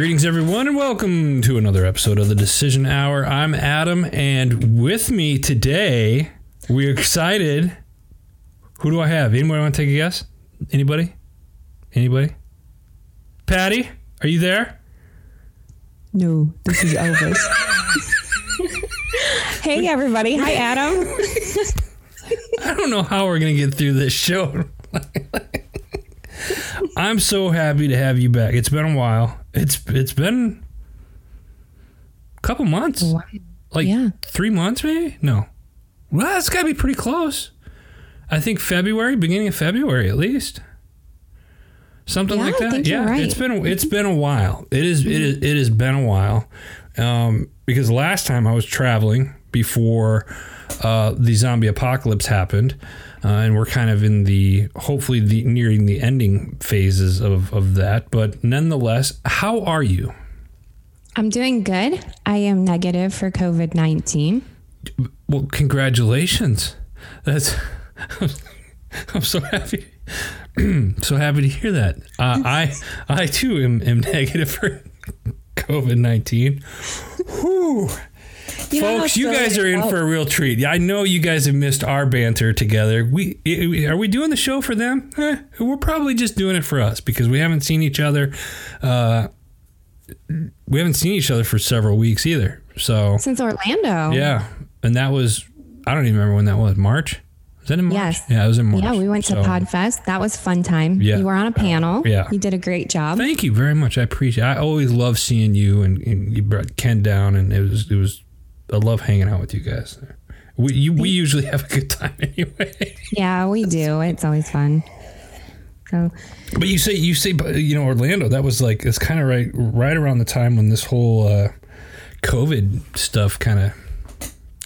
Greetings, everyone, and welcome to another episode of the Decision Hour. I'm Adam, and with me today, we're excited. Who do I have? Anybody want to take a guess? Anybody? Anybody? Patti, are you there? No, this is Elvis. hey, everybody. Hi, Adam. I don't know how we're going to get through this show. I'm so happy to have you back. It's been a while. It's it's been a couple months. Like Yeah. 3 months maybe? No. Well, it's got to be pretty close. I think February, beginning of February at least. Something Yeah, like that. yeah, right. it's been a, it's been a while. It is it is it has been a while. Um, because last time I was traveling before uh, the zombie apocalypse happened, uh, and we're kind of in the hopefully the nearing the ending phases of of that. But nonetheless, how are you? I'm doing good. I am negative for COVID 19. Well, congratulations. That's I'm so happy. so happy to hear that. Uh, I I too am, am negative for COVID nineteen. How Folks, you guys are in felt? for a real treat. I know you guys have missed our banter together. We are we doing the show for them? Eh, we're probably just doing it for us because we haven't seen each other. Uh, we haven't seen each other for several weeks either. So since Orlando. yeah, and that was I don't even remember when that was. March. Was that in March? Yes. Yeah, it was in March. Yeah, we went to So, Podfest. That was fun time. Yeah. You were on a panel. Yeah. You did a great job. Thank you very much. I appreciate. I always love seeing you, and, and you brought Ken down, and it was it was. I love hanging out with you guys. We you, we usually have a good time anyway. Yeah, we do. It's always fun. So, But you say you say but, you know Orlando. That was like it's kind of right right around the time when this whole uh, COVID stuff kind of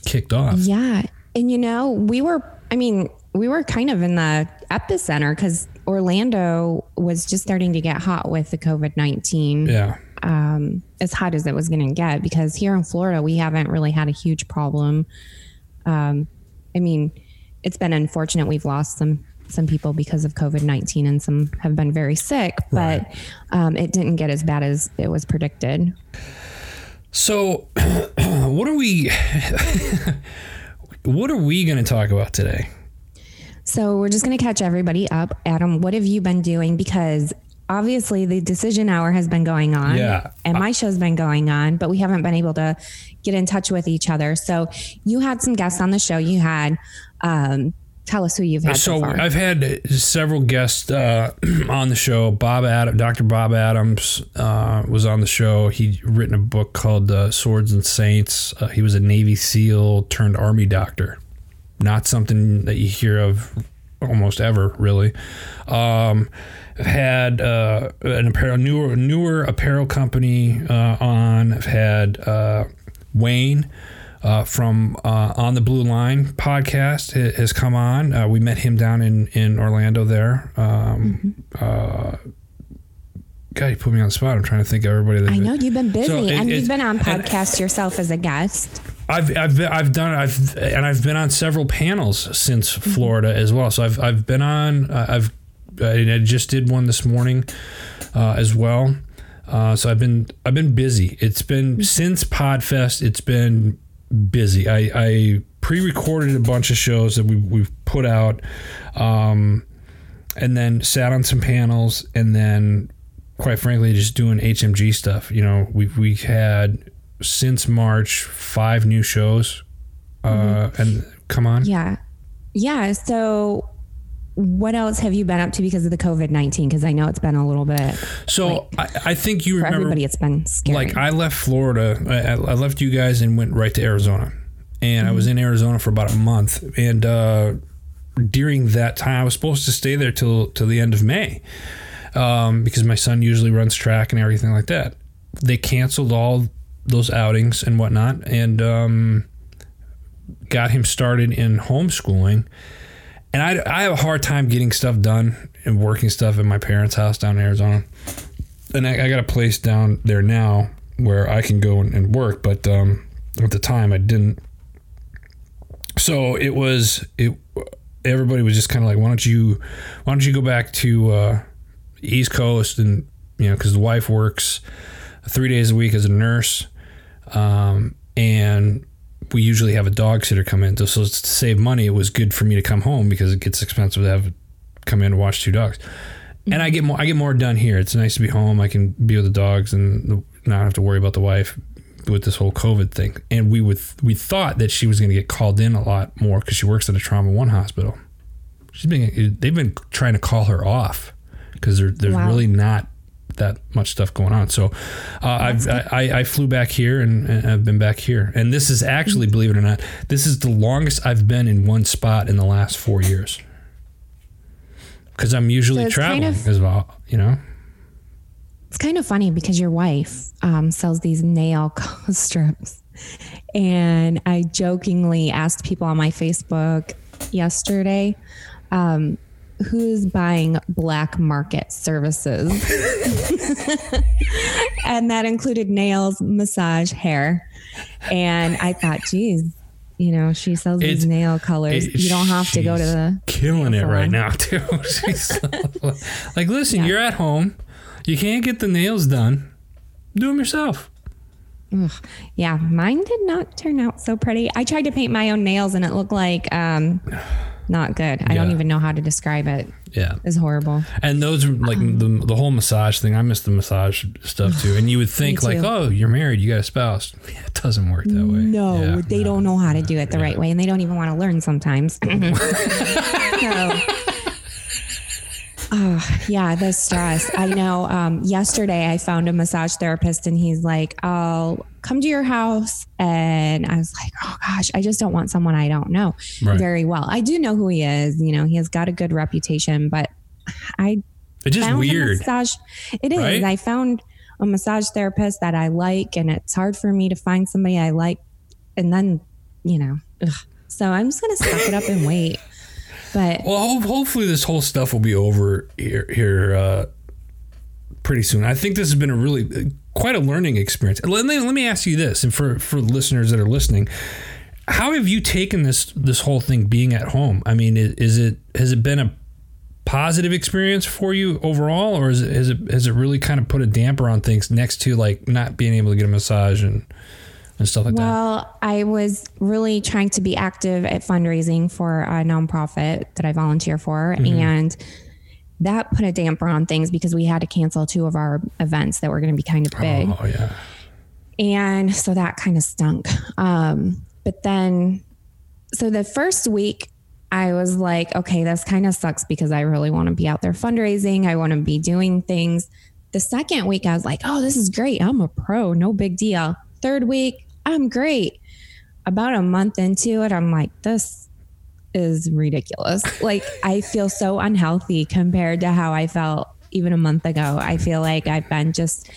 kicked off. yeah. And you know, we were, I mean, we were kind of in the epicenter because Orlando was just starting to get hot with the COVID 19. Yeah. Um, as hot as it was going to get because here in Florida we haven't really had a huge problem. Um, I mean, it's been unfortunate we've lost some some people because of COVID nineteen and some have been very sick, but um, it didn't get as bad as it was predicted. So, what are we? what are we going to talk about today? So we're just going to catch everybody up. Adam, what have you been doing? Because obviously the decision hour has been going on. Yeah. And my show's been going on, but we haven't been able to get in touch with each other. So you had some guests on the show. You had, um, tell us who you've had so, So. I've had several guests uh, on the show. Bob Adam, Dr. Bob Adams uh, was on the show. He'd written a book called uh, Swords and Saints. Uh, he was a Navy SEAL turned Army doctor. Not something that you hear of almost ever, really. Um, I've had uh, an apparel newer newer apparel company uh, on. I've had uh, Wayne uh, from uh, On the Blue Line podcast has come on. Uh, we met him down in, in Orlando there. Um, uh, God, you put me on the spot. I'm trying to think of everybody. That I know you've been busy So it- and you've been on and- podcasts yourself as a guest. I've I've been, I've done I've and I've been on several panels since Florida as well. So I've I've been on uh, I've I just did one this morning uh, as well. Uh, so I've been I've been busy. It's been since Podfest. It's been busy. I, I pre-recorded a bunch of shows that we we've put out, um, and then sat on some panels, and then quite frankly just doing HMG stuff. You know, we've we had since March five new shows, uh, and come on, Yeah. Yeah. So what else have you been up to because of the COVID 19? Because I know it's been a little bit, So I, I think you remember everybody, it's been scary. like I left Florida. I, I left you guys and went right to Arizona, and I was in Arizona for about a month. And uh, during that time, I was supposed to stay there till till the end of May, um, because my son usually runs track and everything like that. They canceled all those outings and whatnot, and um, got him started in homeschooling. And I, I have a hard time getting stuff done and working stuff at my parents' house down in Arizona and I, I got a place down there now where I can go and, and work, but um, at the time I didn't. So it was it. Everybody was just kind of like, "Why don't you, why don't you go back to uh, East Coast and you know because the wife works three days a week as a nurse, um, and we usually have a dog sitter come in. So to save money, it was good for me to come home because it gets expensive to have come in to watch two dogs. And I get more. I get more done here. It's nice to be home. I can be with the dogs and not have to worry about the wife with this whole COVID thing. And we would we thought that she was going to get called in a lot more because she works at a trauma one hospital. She's been they've been trying to call her off because there, there's Wow. really not that much stuff going on. So uh, I've, I, I flew back here and, and I've been back here. And this is actually, believe it or not, this is the longest I've been in one spot in the last four years. Because I'm usually So it's kind traveling of- as well, you know. It's kind of funny because your wife um, sells these nail strips. And I jokingly asked people on my Facebook yesterday um, who's buying black market services. and that included nails, massage, hair. And I thought, geez, you know, she sells It's- these nail colors. It- you don't have to go to the killing it right now too. She's like, listen, you're at home, you can't get the nails done. Do them yourself. Yeah, mine did not turn out so pretty. I tried to paint my own nails and it looked like um not good. I don't even know how to describe it. Yeah, It's horrible. and those are like um, the the whole massage thing. I miss the massage stuff too. And you would think like, oh, you're married, you got a spouse. Yeah, it doesn't work that way. No, Yeah, they no. don't know how to do it the right way and they don't even want to learn sometimes. so, Oh, yeah, the stress. I know. Um, yesterday, I found a massage therapist, and he's like, "I'll come to your house," and I was like, "Oh gosh, I just don't want someone I don't know Right. very well. I do know who he is. You know, he has got a good reputation, but I It's just weird. massage. It is. right? I found a massage therapist that I like, and it's hard for me to find somebody I like. And then, you know, ugh. so I'm just gonna suck it up and wait. But Well, ho- hopefully this whole stuff will be over here here uh, pretty soon. I think this has been a really quite a learning experience. Let me, let me ask you this, and for for listeners that are listening, how have you taken this this whole thing being at home? I mean, i- is it has it been a positive experience for you overall, or is it has it has it really kind of put a damper on things next to like not being able to get a massage and and stuff like that? well, I was really trying to be active at fundraising for a nonprofit that I volunteer for, Mm-hmm. and that put a damper on things because we had to cancel two of our events that were going to be kind of big. Oh yeah, And so that kind of stunk. Um, but then, so the first week, I was like, okay, this kind of sucks because I really want to be out there fundraising. I want to be doing things. The second week, I was like, oh, this is great. I'm a pro, no big deal. Third week, I'm great. About a month into it, I'm like, this is ridiculous. Like, I feel so unhealthy compared to how I felt even a month ago. I feel like I've been just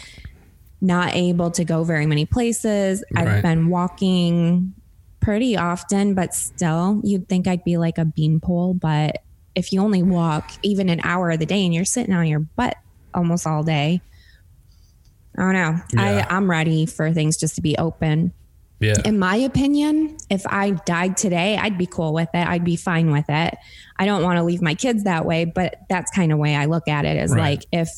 not able to go very many places. Right. I've been walking pretty often, but still, you'd think I'd be like a beanpole. But if you only walk even an hour of the day and you're sitting on your butt almost all day, I don't know. Yeah. I, I'm ready for things just to be open. yeah. In my opinion, if I died today, I'd be cool with it. I'd be fine with it. I don't want to leave my kids that way, but that's kind of way I look at it is Right. like if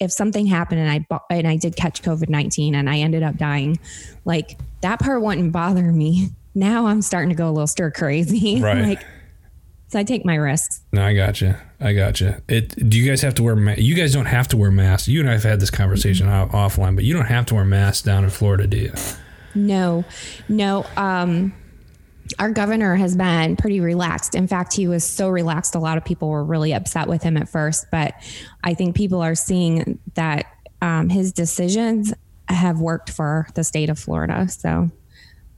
if something happened and I and I did catch COVID nineteen and I ended up dying, like that part wouldn't bother me. Now I'm starting to go a little stir crazy. Right. like so I take my risks. No, I got you. I got you. It. Do you guys have to wear? Ma- you guys don't have to wear masks. You and I have had this conversation Mm-hmm. off- offline, but you don't have to wear masks down in Florida, do you? No, no. Um, our governor has been pretty relaxed. In fact, he was so relaxed, a lot of people were really upset with him at first. But I think people are seeing that um, his decisions have worked for the state of Florida. So,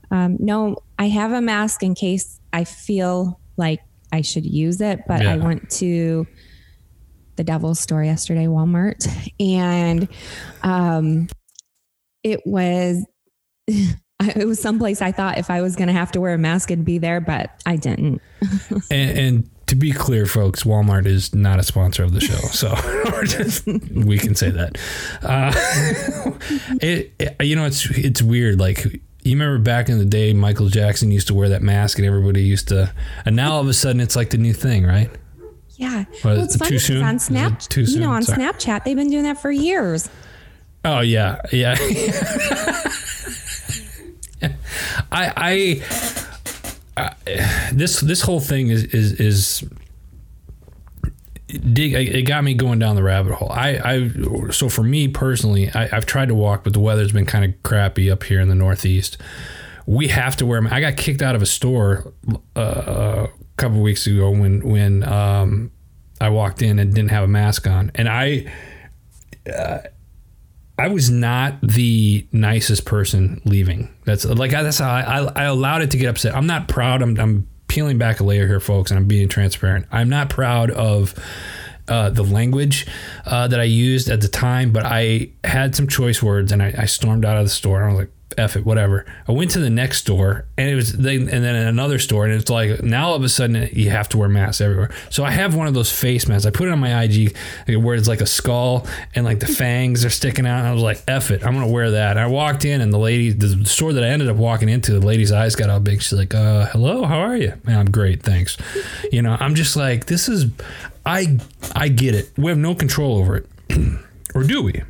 um, no, I have a mask in case I feel like I should use it. But I went to the devil's store yesterday, Walmart, and um, it was it was someplace I thought if I was going to have to wear a mask, it'd be there, but I didn't. And, and to be clear, folks, Walmart is not a sponsor of the show, so just- we can say that. Uh, it, it- you know, it's it's weird. Like you remember back in the day, Michael Jackson used to wear that mask, and everybody used to. And now all of a sudden, it's like the new thing, right? Yeah. Well, well, it's too funny 'cause soon? on Is it Snap, you know, on Sorry. Snapchat, they've been doing that for years. Oh yeah, yeah. I, I, I, this this whole thing is is is dig. It got me going down the rabbit hole. I, I so for me personally, I, I've tried to walk, but the weather's been kind of crappy up here in the Northeast. We have to wear. I got kicked out of a store uh, a couple weeks ago when when um, I walked in and didn't have a mask on, and I. Uh, I was not the nicest person leaving. That's like that's how I, I, I, allowed it to get upset. I'm not proud. I'm, I'm peeling back a layer here, folks, and I'm being transparent. I'm not proud of uh, the language uh, that I used at the time, but I had some choice words, and I, I stormed out of the store. And I was like, F it, whatever. I went to the next store and it was they, and then another store and it's like now all of a sudden you have to wear masks everywhere. So I have one of those face masks. I put it on my IG where it's like a skull and like the fangs are sticking out. And I was like, F it, I'm gonna wear that. And I walked in and the lady, the store that I ended up walking into, the lady's eyes got all big. She's like, uh, hello, how are you? Man, I'm great, thanks. You know, I'm just like, this is, I, I get it. We have no control over it, or do we?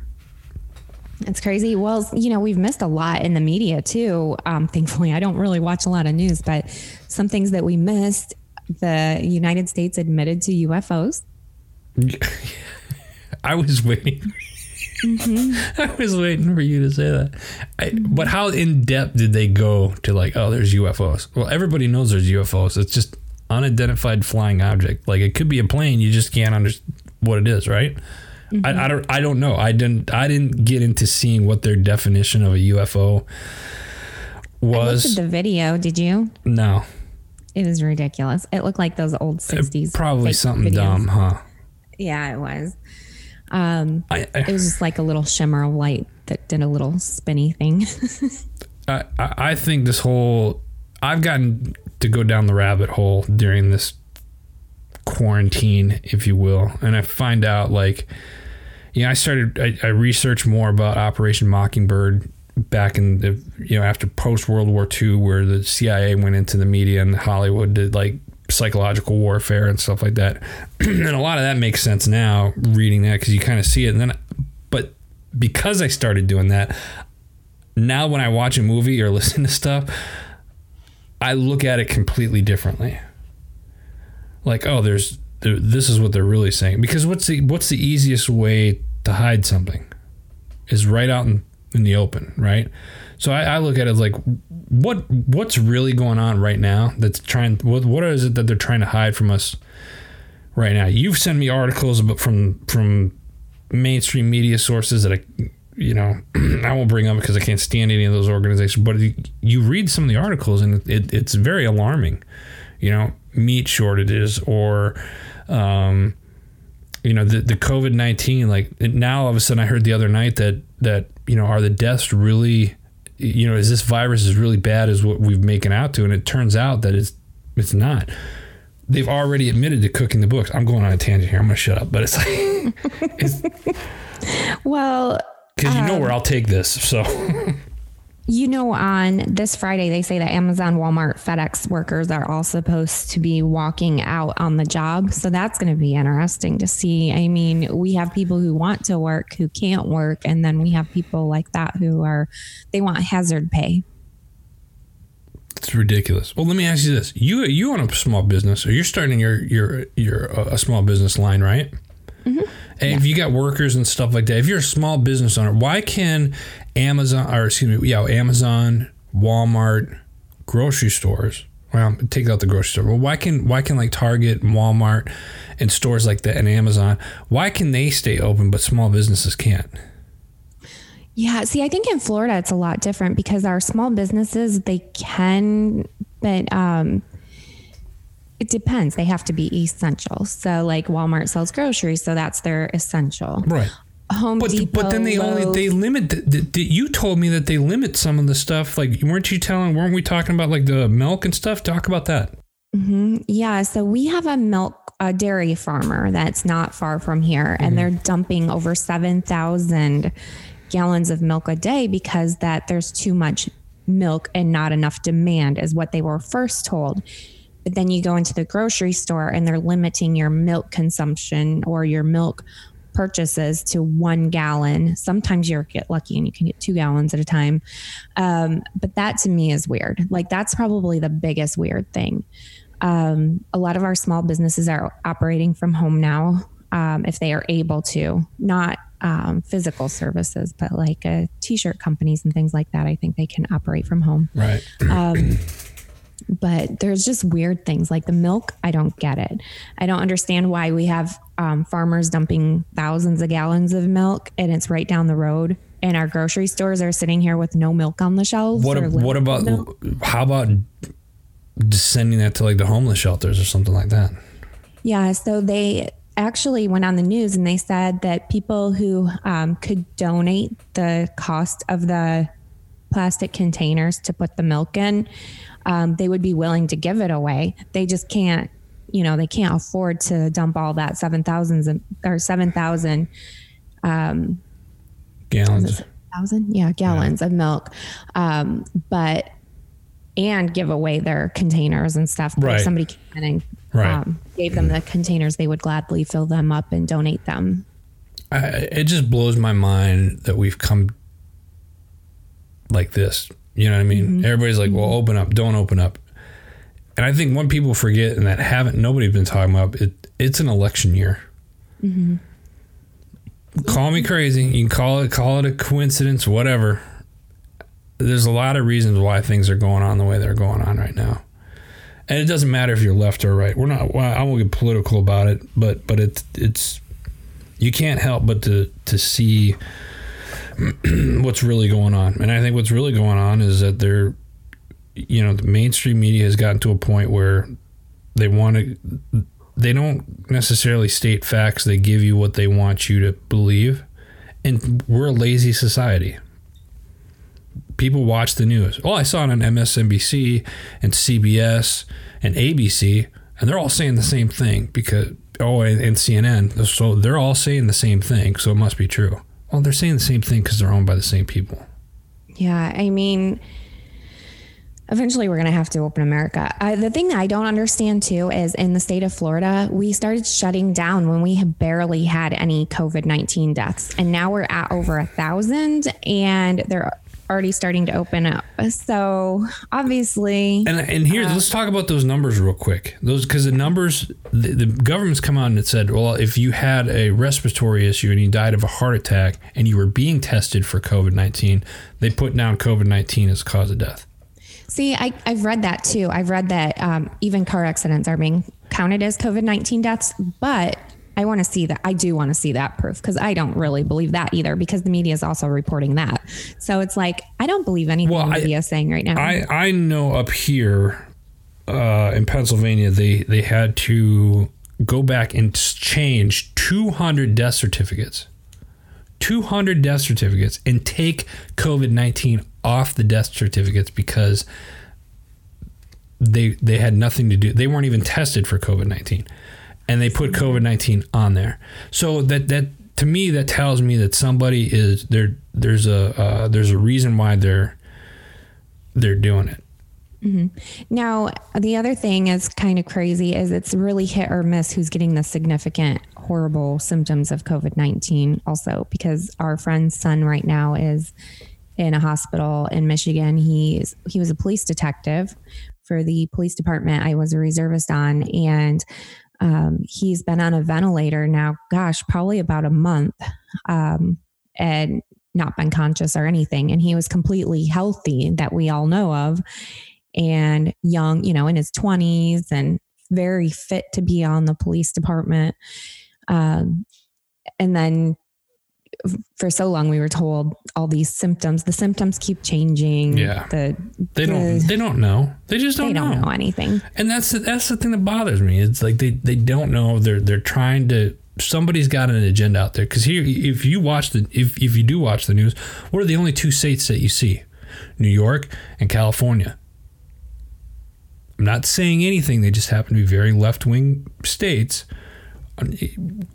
It's crazy. Well, you know, we've missed a lot in the media too. Um, thankfully, I don't really watch a lot of news, but some things that we missed the United States admitted to UFOs. I was waiting. Mm-hmm. I was waiting for you to say that. I, but how in depth did they go to like, oh, there's UFOs? Well, everybody knows there's UFOs. It's just unidentified flying object. Like it could be a plane. You just can't understand what it is, right? Mm-hmm. I, I don't I don't know. I didn't I didn't get into seeing what their definition of a UFO was. I looked at the video. Did you? No. It was ridiculous. It looked like those old sixties. Probably something videos. dumb, huh? Yeah, it was. Um, I, I, it was just like a little shimmer of light that did a little spinny thing. I I think this whole I've gotten to go down the rabbit hole during this quarantine, if you will, and I find out like, you know, I started I, I researched more about Operation Mockingbird back in the you know after post World War II, where the CIA went into the media and Hollywood did like psychological warfare and stuff like that, and a lot of that makes sense now reading that because you kind of see it, and then but because I started doing that, now when I watch a movie or listen to stuff, I look at it completely differently like, oh, there's this is what they're really saying. Because what's the what's the easiest way to hide something? Is right out in, in the open, right? So I, I, look at it like, what what's really going on right now? That's trying. What what is it that they're trying to hide from us right now? You've sent me articles about from from mainstream media sources that I, you know, I won't bring up because I can't stand any of those organizations. But you read some of the articles and it, it's very alarming. You know, meat shortages or um, you know the the COVID nineteen. Like now, all of a sudden, I heard the other night that that you know are the deaths really you know is this virus as really bad as what we've making out to, and it turns out that it's it's not. They've already admitted to cooking the books. I'm going on a tangent here. I'm gonna shut up, but it's like, it's, well, because you know um, where I'll take this. So You know, on this Friday, they say that Amazon, Walmart, FedEx workers are all supposed to be walking out on the job. So that's going to be interesting to see. I mean, we have people who want to work who can't work. And then we have people like that who are, they want hazard pay. It's ridiculous. Well, let me ask you this: you you own a small business, or you're starting your your your uh, a small business line, right? And yeah. if you got workers and stuff like that, if you're a small business owner, why can Amazon or excuse me, yeah, Amazon, Walmart, grocery stores. Well, take out the grocery store. Well, why can why can like Target, and Walmart, and stores like that and Amazon, why can they stay open but small businesses can't? Yeah, see, I think in Florida it's a lot different because our small businesses they can, but um, it depends. They have to be essential. So, like Walmart sells groceries, so that's their essential. Right. Home but, Depot. But then they Lowe's. only they limit. The, the, the, you told me that they limit some of the stuff. Like, weren't you telling? Weren't we talking about like the milk and stuff? Talk about that. Mm-hmm. Yeah. So we have a milk a dairy farmer that's not far from here, mm-hmm. and they're dumping over seven thousand gallons of milk a day because that there's too much milk and not enough demand, is what they were first told. But then you go into the grocery store and they're limiting your milk consumption or your milk purchases to one gallon. Sometimes you get lucky and you can get two gallons at a time. Um, but that to me is weird. Like that's probably the biggest weird thing. Um, a lot of our small businesses are operating from home now um, if they are able to, not um, physical services, but like uh, t-shirt companies and things like that. I think they can operate from home. Right. But there's just weird things like the milk. I don't get it. I don't understand why we have um, farmers dumping thousands of gallons of milk and it's right down the road. And our grocery stores are sitting here with no milk on the shelves. What, what about, milk. how about sending that to like the homeless shelters or something like that? Yeah, so they actually went on the news and they said that people who um, could donate the cost of the plastic containers to put the milk in, um, they would be willing to give it away. They just can't, you know, they can't afford to dump all that seven thousands or seven thousand um, Gallons. thousand, yeah, gallons of milk. Um, but and give away their containers and stuff. Right. If somebody came in and Right. um, gave them the containers, they would gladly fill them up and donate them. I, it just blows my mind that we've come like this. You know what I mean? Mm-hmm. Everybody's like, well, open up, don't open up. And I think when people forget and that haven't, nobody's been talking about it, it's an election year. Mm-hmm. Call me crazy. You can call it, call it a coincidence, whatever. There's a lot of reasons why things are going on the way they're going on right now. And it doesn't matter if you're left or right. We're not, well, I won't get political about it, but, but it's, it's, you can't help but to to see what's really going on. And I think what's really going on is that they're you know, the mainstream media has gotten to a point where they want to they don't necessarily state facts, they give you what they want you to believe. And we're a lazy society. People watch the news. Oh, I saw it on MSNBC and CBS and ABC, and they're all saying the same thing because oh, and, and CNN. So they're all saying the same thing, so it must be true. Well, they're saying the same thing because they're owned by the same people. Yeah, I mean, eventually we're going to have to open America. I, the thing that I don't understand too is in the state of Florida, we started shutting down when we barely had any COVID 19 deaths. And now we're at over a thousand and they're already starting to open up. So obviously, And and here, let's talk about those numbers real quick. Those because the numbers, the, the government's come out and said, well, if you had a respiratory issue and you died of a heart attack and you were being tested for COVID nineteen, they put down COVID nineteen as cause of death. see, I, I've read that too. I've read that um, even car accidents are being counted as COVID 19 deaths, but I want to see that. I do want to see that proof because I don't really believe that either because the media is also reporting that. So it's like, I don't believe anything Well, the media is saying right now. I I know up here uh, in Pennsylvania, they they had to go back and change two hundred death certificates. 200 death certificates and take COVID 19 off the death certificates because they they had nothing to do. They weren't even tested for COVID 19 and they put COVID 19 on there. So that that to me that tells me that somebody is there there's a uh, there's a reason why they're they're doing it. Now, the other thing is kind of crazy is it's really hit or miss who's getting the significant horrible symptoms of COVID-19 also because our friend's son right now is in a hospital in Michigan. He's he was a police detective for the police department I was a reservist on and um, he's been on a ventilator now gosh probably about a month um, and not been conscious or anything and he was completely healthy that we all know of and young, you know, in his 20s and very fit to be on the police department. Um, and then for so long, we were told all these symptoms. The symptoms keep changing. Yeah. The, They don't the- they don't know. They just don't, they don't know. know anything. And that's the, that's the thing that bothers me. It's like they, they don't know. They're they're trying to. Somebody's got an agenda out there. Because here, if you watch the if if you do watch the news, what are the only two states that you see? New York and California. I'm not saying anything. They just happen to be very left wing states.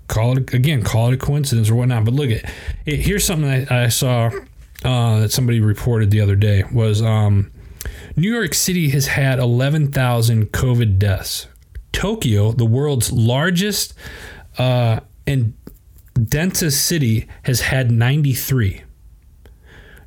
Call it again. Call it a coincidence or whatnot. But look at here's something I, I saw uh, that somebody reported the other day was. Um, New York City has had 11,000 COVID deaths. Tokyo, the world's largest uh, and densest City has had 93.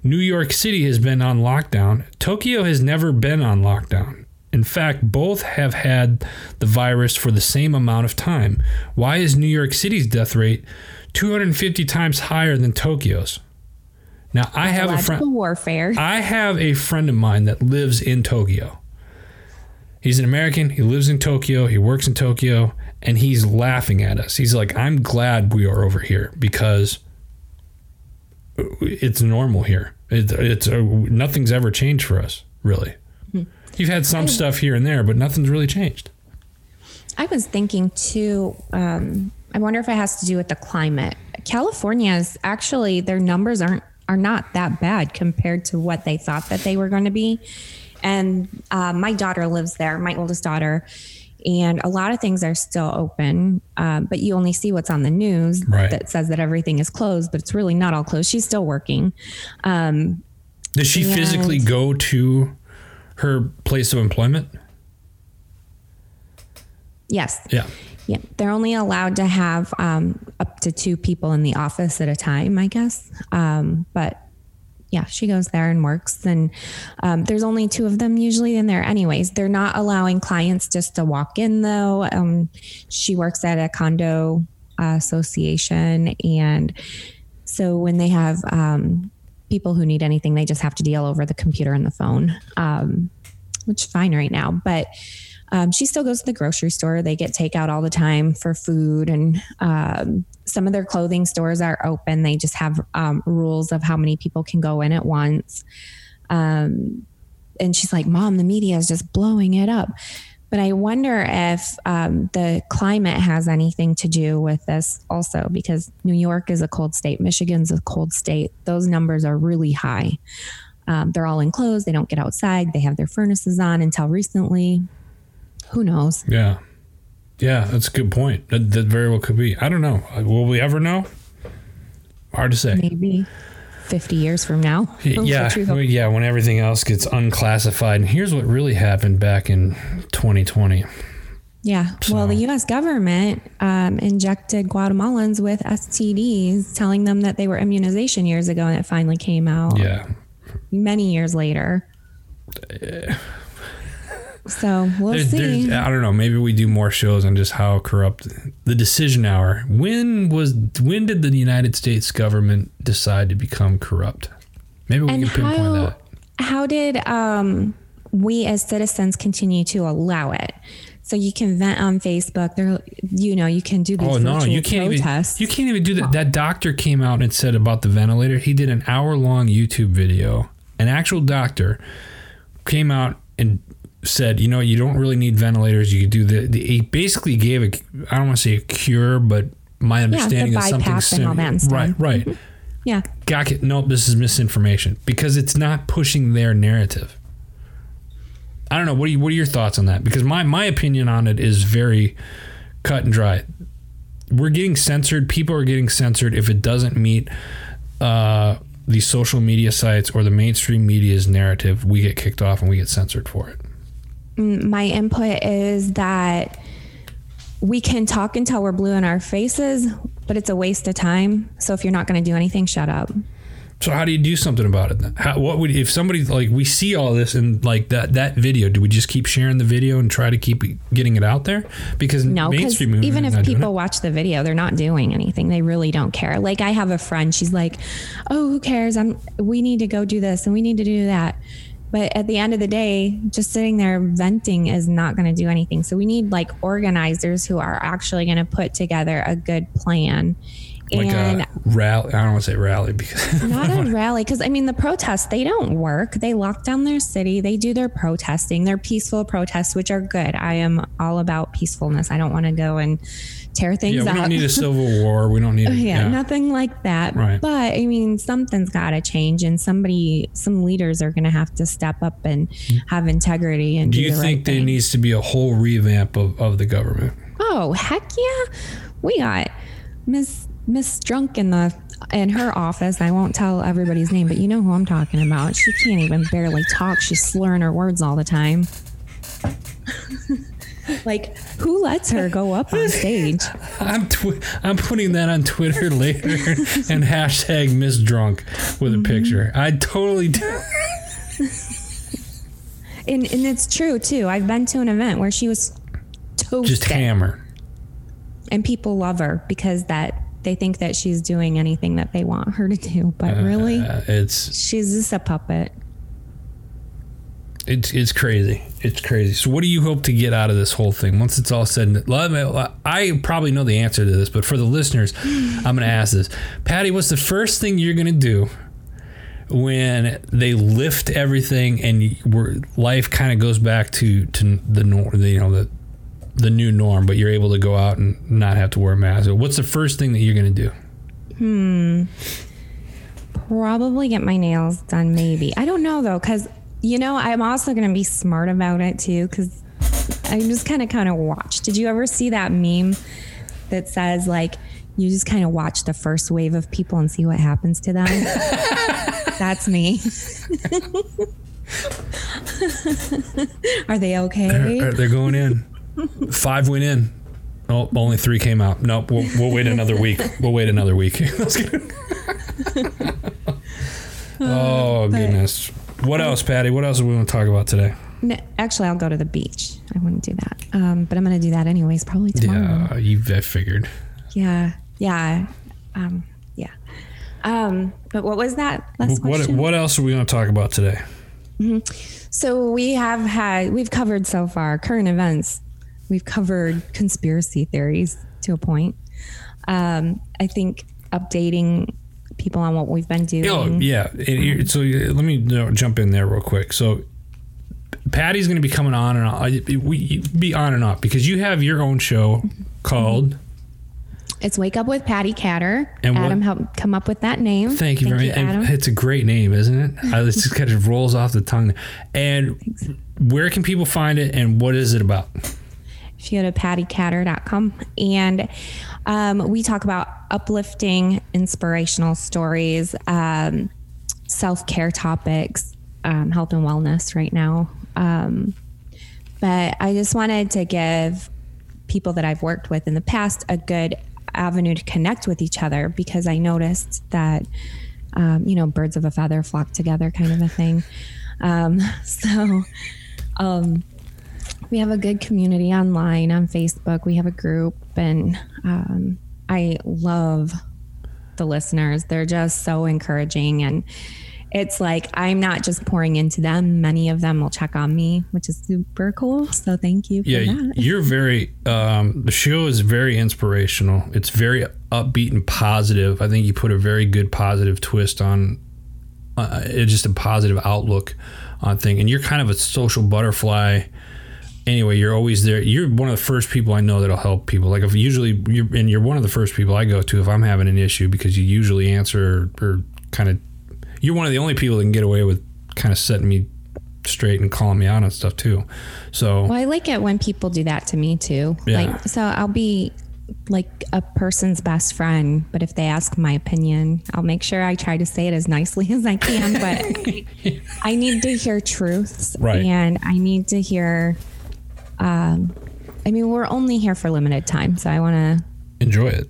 New York City has been on lockdown. Tokyo has never been on lockdown. In fact, both have had the virus for the same amount of time. Why is New York City's death rate 250 times higher than Tokyo's? Now, I have a friend. warfare. I have a friend of mine that lives in Tokyo. He's an American. He lives in Tokyo. He works in Tokyo, and he's laughing at us. He's like, "I'm glad we are over here because it's normal here. It, it's uh, nothing's ever changed for us, really. You've had some stuff here and there, but nothing's really changed." I was thinking too. Um, I wonder if it has to do with the climate. California is actually their numbers aren't are not that bad compared to what they thought that they were going to be. And uh, my daughter lives there, my oldest daughter, and a lot of things are still open, um, but you only see what's on the news Right. that says that everything is closed, but it's really not all closed. She's still working. Um, Does she physically go to her place of employment? yes. Yeah. Yeah, they're only allowed to have um, up to two people in the office at a time, I guess. Um, but yeah, she goes there and works, and um, there's only two of them usually in there, anyways. They're not allowing clients just to walk in, though. Um, she works at a condo uh, association, and so when they have um, people who need anything, they just have to deal over the computer and the phone, um, which is fine right now. But um, she still goes to the grocery store. They get takeout all the time for food, and um, some of their clothing stores are open. They just have um, rules of how many people can go in at once. Um, and she's like, "Mom, the media is just blowing it up." But I wonder if um, the climate has anything to do with this also, because New York is a cold state, Michigan's a cold state. Those numbers are really high. Um, they're all enclosed. They don't get outside. They have their furnaces on until recently. Who knows? Yeah. Yeah, that's a good point. That, that very well could be. I don't know. Will we ever know? Hard to say. Maybe 50 years from now. Yeah, Which we hope- well, yeah. When everything else gets unclassified, and here's what really happened back in 2020. Yeah. Well, the U.S. government um, injected Guatemalans with STDs, telling them that they were immunization years ago, and it finally came out Yeah, many years later. So we'll There's- see. there's- I don't know. Maybe we do more shows on just how corrupt the decision hour. When was when did the United States government decide to become corrupt? Maybe we and can pinpoint how that. how did um, we as citizens continue to allow it? So you can vent on Facebook. There, you know, you can do these Oh no, you can't protests. even you can't even do that. That doctor came out and said about the ventilator. He did an hour long YouTube video. An actual doctor came out and said, you know, you don't really need ventilators. You could do the. the he basically gave a I don't want to say a cure, but my understanding is something bypass and all similar. that and stuff. Right, right. yeah, Got it. Nope, this is misinformation because it's not pushing their narrative. I don't know. What are you, what are your thoughts on that? Because my my opinion on it is very cut and dry. We're getting censored. People are getting censored if it doesn't meet uh, the social media sites or the mainstream media's narrative. We get kicked off and we get censored for it. My input is that we can talk until we're blue in our faces, but it's a waste of time. So if you're not going to do anything, shut up. So how do you do something about it? How, what would if somebody like we see all this and like that that video? Do we just keep sharing the video and try to keep getting it out there? Because No, because mainstream even if people watch the video, they're not doing anything. They really don't care. Like I have a friend, she's like, "Oh, who cares? I'm. We need to go do this and we need to do that." But at the end of the day, just sitting there venting is not going to do anything. So we need like organizers who are actually going to put together a good plan. like and a rally. I don't want to say rally because not a rally because i mean the protests they don't work they lock down their city they do their protesting their peaceful protests which are good i am all about peacefulness i don't want to go and tear things yeah, we up don't need a civil war. We don't need. A, yeah, yeah, nothing like that Right. but i mean something's got to change and somebody some leaders are going to have to step up and have integrity and Do do, you the think right there thing. needs to be a whole revamp of, of the government? Oh heck yeah, we got Miss Miss Drunk in the in her office. I won't tell everybody's name, but you know who I'm talking about. She can't even barely talk. She's slurring her words all the time. like, who lets her go up on stage? I'm tw- I'm putting that on Twitter later and hashtag Miss Drunk with a Mm-hmm. picture. I totally do. And, and it's true too. I've been to an event where she was toasted, just hammer. and people love her because that they think that she's doing anything that they want her to do. But really, Uh, it's she's just a puppet. It's it's crazy. It's crazy. So, what do you hope to get out of this whole thing once it's all said? And I probably know the answer to this, but for the listeners, I'm going to ask this: Patti, what's the first thing you're going to do when they lift everything and we're, life kind of goes back to to the norm? You know the the new norm, but you're able to go out and not have to wear a mask. So What's the first thing that you're going to do? Hmm. Probably get my nails done. Maybe I don't know though, because you know I'm also going to be smart about it too. Because I'm just kind of kind of watch. Did you ever see that meme that says like you just kind of watch the first wave of people and see what happens to them? That's me. Are they okay? They're, they're going in. Five went in. Oh, only three came out. Nope. We'll, we'll wait another week. We'll wait another week. oh goodness. What else, Patti? What else are we going to talk about today? No, actually, I'll go to the beach. I wouldn't do that, um, but I'm going to do that anyways. Probably tomorrow. Yeah, you. I figured. Yeah, yeah, um, yeah. Um, but what was that last What question? What else are we going to talk about today? So we have had we've covered so far current events. We've covered conspiracy theories to a point. Um, I think updating people on what we've been doing. Oh yeah. You- So let me jump in there real quick. So Patti's going to be coming on and on. We be on and off because you have your own show called. Mm-hmm. It's Wake Up with Patti Catter. And what- Adam helped come up with that name. Thank you very much. It's a great name, isn't it? It just kind of rolls off the tongue. And where can people find it and what is it about? If you go to and um, we talk about uplifting inspirational stories um, self-care topics um, health and wellness right now. Um, but i just wanted to give people that i've worked with in the past a good avenue to connect with each other because i noticed that um, you know birds of a feather flock together kind of a thing. Um, so um, we have a good community online on Facebook. We have a group, and um, I love the listeners. They're just so encouraging, and it's like I'm not just pouring into them. Many of them will check on me, which is super cool. So thank you for Yeah, that. you're very. Um, the show is very inspirational. It's very upbeat and positive. I think you put a very good positive twist on. Uh, it's just a positive outlook on thing, and you're kind of a social butterfly. Anyway, you're always there. You're one of the first people I know that'll help people. Like if usually you're, and you're one of the first people I go to if I'm having an issue because you usually answer or, or kind of. You're one of the only people that can get away with kind of setting me straight and calling me out on stuff too. So Well, I like it when people do that to me too. Yeah. Like, so I'll be like a person's best friend, but if they ask my opinion, I'll make sure I try to say it as nicely as I can. But I need to hear truths, Right. And I need to hear. Um, I mean, we're only here for limited time, so I want to enjoy it.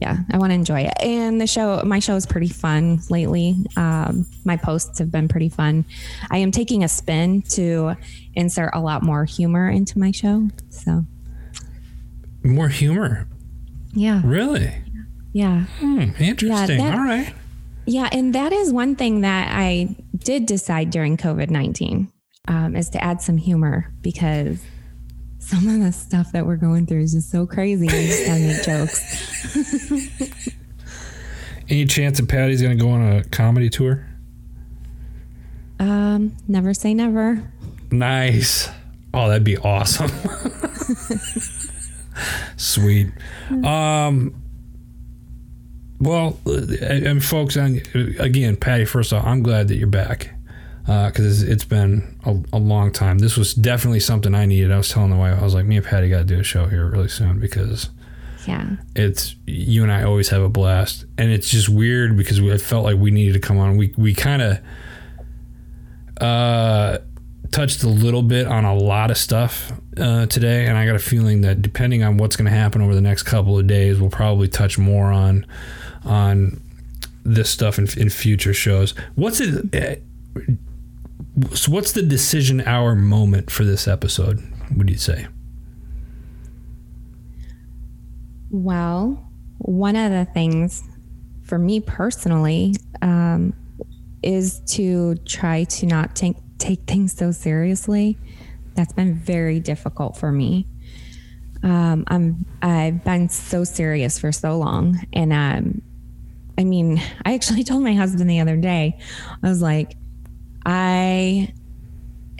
yeah, I want to enjoy it. And the show, my show is pretty fun lately. Um, my posts have been pretty fun. I am taking a spin to insert a lot more humor into my show. So, More humor. yeah, Really? yeah, Hmm, interesting. that- All right. yeah. And that is one thing that I did decide during COVID 19 um, is to add some humor because some of the stuff that we're going through is just so crazy. I just gotta make jokes. Any chance that Patti's going to go on a comedy tour? Um, never say never. Nice. Oh, that'd be awesome. Sweet. Um. Well, uh, and folks, again, Patti. First off, I'm glad that you're back because it's, it's been a, a long time. This was definitely something I needed. I was telling the wife, I was like, me and Patty got to do a show here really soon because Yeah. it's you and I always have a blast, and it's just weird because we I felt like we needed to come on. We we kind of uh, touched touched a little bit on a lot of stuff uh, today, and I got a feeling that depending on what's going to happen over the next couple of days, we'll probably touch more on on this stuff in, in future shows. What's it? So, what's the decision hour moment for this episode? Would you say? Well, one of the things for me personally um, is to try to not take take things so seriously. That's been very difficult for me. Um, I'm I've been so serious for so long, and um, I mean, I actually told my husband the other day, I was like, I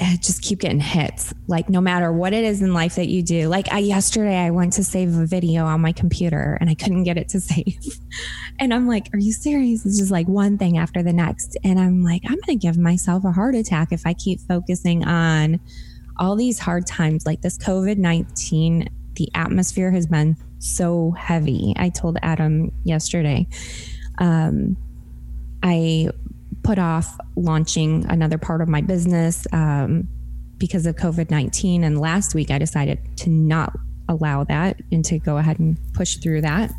I just keep getting hits. Like no matter what it is in life that you do. Like I yesterday I went to save a video on my computer and I couldn't get it to save. and I'm like, are you serious? It's just like one thing after the next. And I'm like, I'm gonna give myself a heart attack if I keep focusing on all these hard times like this COVID-19 the atmosphere has been so heavy. I told Adam yesterday. Um, I put off launching another part of my business um, because of COVID 19. And last week I decided to not allow that and to go ahead and push through that.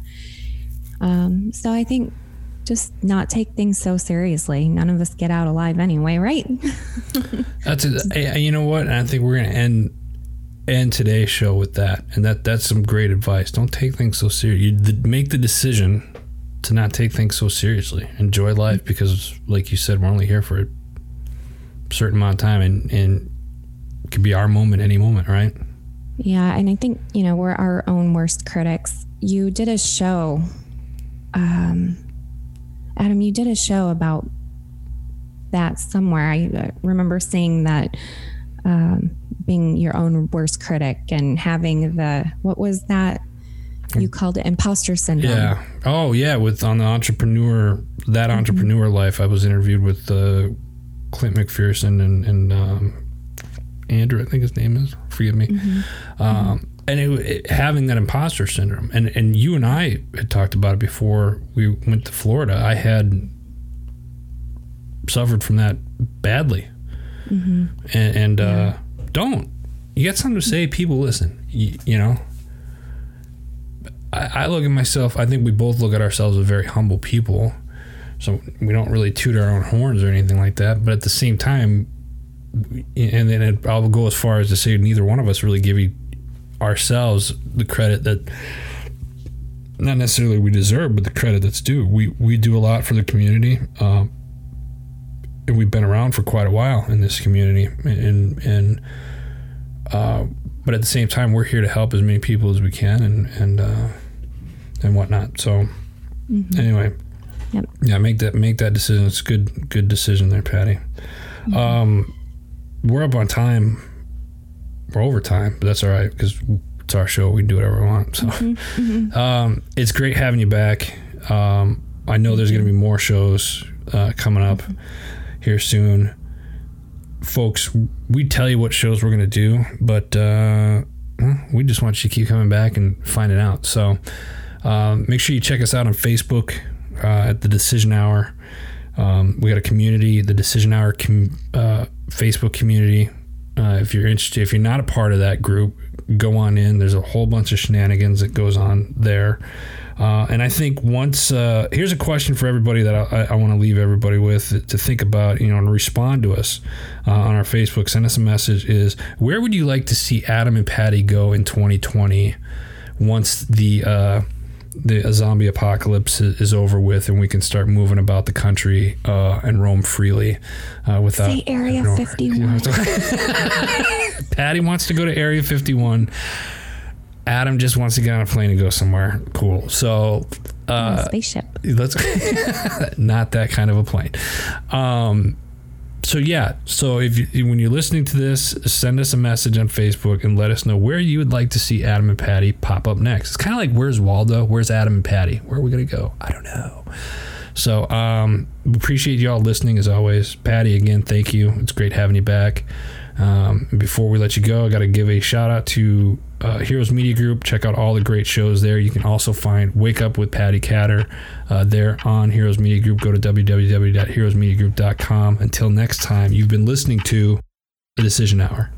Um, so I think just not take things so seriously. None of us get out alive anyway, right? That's. Hey, You know what? And I think we're gonna end end today's show with that, and that that's some great advice. Don't take things so serious. You make the decision to not take things so seriously. Enjoy life because, like you said, we're only here for a certain amount of time, and and it could be our moment any moment, right? Yeah, and I think you know we're our own worst critics. You did a show, um, Adam. You did a show about that somewhere. I uh, remember seeing that um, being your own worst critic and having the what was that you called it imposter syndrome. Yeah. Oh, yeah. With on the entrepreneur that entrepreneur life, I was interviewed with uh, Clint McPherson and and um, Andrew, I think his name is. Forgive me. Um, and it, it, having that imposter syndrome, and and you and I had talked about it before we went to Florida. I had suffered from that badly, and, and uh, don't you got something to say? People listen. You, you know. I, I look at myself. I think we both look at ourselves as very humble people. So we don't really toot our own horns or anything like that. But at the same time, and then it, I'll go as far as to say neither one of us really give ourselves the credit that not necessarily we deserve, but the credit that's due. We we do a lot for the community, um, and we've been around for quite a while in this community, and and uh, but at the same time, we're here to help as many people as we can, and and uh, and whatnot. So anyway, Yep. yeah, make that make that decision. It's a good good decision there, Patti. Um, we're up on time. We're over time, but that's all right because it's our show. We can do whatever we want. So, um, it's great having you back. Um, I know there's going to be more shows uh, coming up here soon, folks. We tell you what shows we're going to do, but uh, we just want you to keep coming back and finding out. So, um, make sure you check us out on Facebook uh, at the Decision Hour. Um, we got a community, the Decision Hour com- uh, Facebook community. Uh, if you're interested, if you're not a part of that group, go on in. There's a whole bunch of shenanigans that goes on there. Uh, and I think once uh, here's a question for everybody that I, I want to leave everybody with to think about, you know, and respond to us uh, on our Facebook. Send us a message. Is where would you like to see Adam and Patti go in 2020 once the the zombie apocalypse is over with and we can start moving about the country uh, and roam freely uh, without Say Area no- 51. Patti wants to go to Area 51. Adam just wants to get on a plane and go somewhere cool. So uh, spaceship. let's not that kind of a plane. Um, so yeah, so if you, when you're listening to this, send us a message on Facebook and let us know where you would like to see Adam and Patti pop up next. It's kind of like where's Waldo? Where's Adam and Patti? Where are we gonna go? I don't know. So um, appreciate you all listening as always. Patti, again, thank you. It's great having you back. Um, before we let you go, I got to give a shout out to uh, Heroes Media Group. Check out all the great shows there. You can also find Wake Up with Patti Catter uh, there on Heroes Media Group. Go to www.heroesmediagroup.com. Until next time, you've been listening to the decision hour.